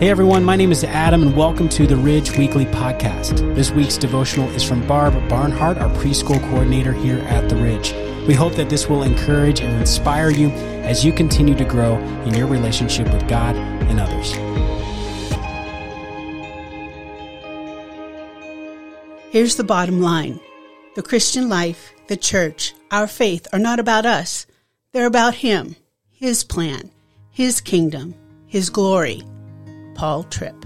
Hey everyone, my name is Adam and welcome to the Ridge Weekly Podcast. This week's devotional is from Barb Barnhart, our preschool coordinator here at the Ridge. We hope that this will encourage and inspire you as you continue to grow in your relationship with God and others. Here's the bottom line the Christian life, the church, our faith are not about us, they're about Him, His plan, His kingdom, His glory. Paul Tripp.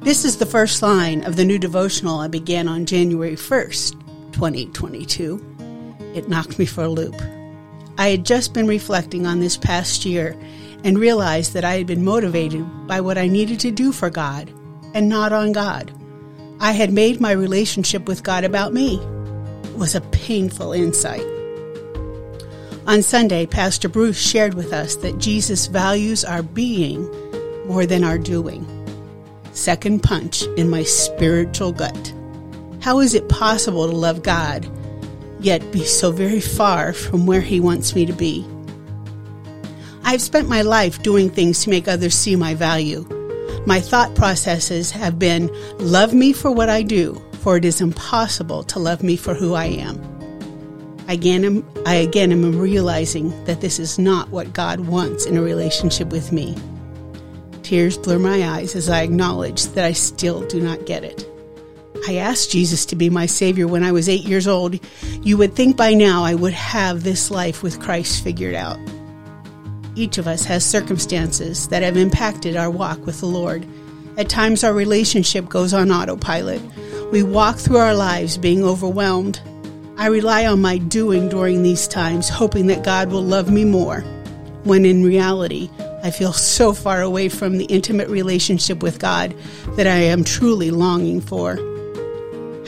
This is the first line of the new devotional I began on January 1st, 2022. It knocked me for a loop. I had just been reflecting on this past year and realized that I had been motivated by what I needed to do for God and not on God. I had made my relationship with God about me. It was a painful insight. On Sunday, Pastor Bruce shared with us that Jesus values our being more than our doing. Second punch in my spiritual gut. How is it possible to love God, yet be so very far from where He wants me to be? I've spent my life doing things to make others see my value. My thought processes have been love me for what I do, for it is impossible to love me for who I am. Again, I again am realizing that this is not what God wants in a relationship with me. Tears blur my eyes as I acknowledge that I still do not get it. I asked Jesus to be my Savior when I was eight years old. You would think by now I would have this life with Christ figured out. Each of us has circumstances that have impacted our walk with the Lord. At times, our relationship goes on autopilot. We walk through our lives being overwhelmed. I rely on my doing during these times, hoping that God will love me more, when in reality, I feel so far away from the intimate relationship with God that I am truly longing for.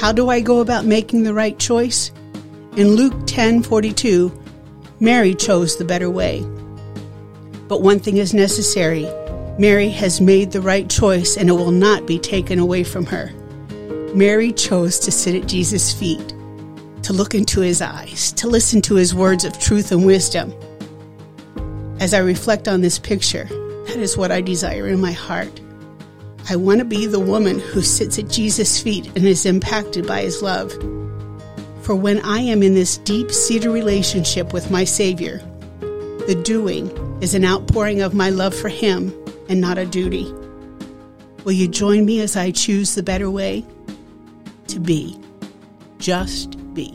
How do I go about making the right choice? In Luke 10:42, Mary chose the better way. But one thing is necessary. Mary has made the right choice and it will not be taken away from her. Mary chose to sit at Jesus' feet, to look into his eyes, to listen to his words of truth and wisdom. As I reflect on this picture, that is what I desire in my heart. I want to be the woman who sits at Jesus' feet and is impacted by his love. For when I am in this deep seated relationship with my Savior, the doing is an outpouring of my love for him and not a duty. Will you join me as I choose the better way? To be. Just be.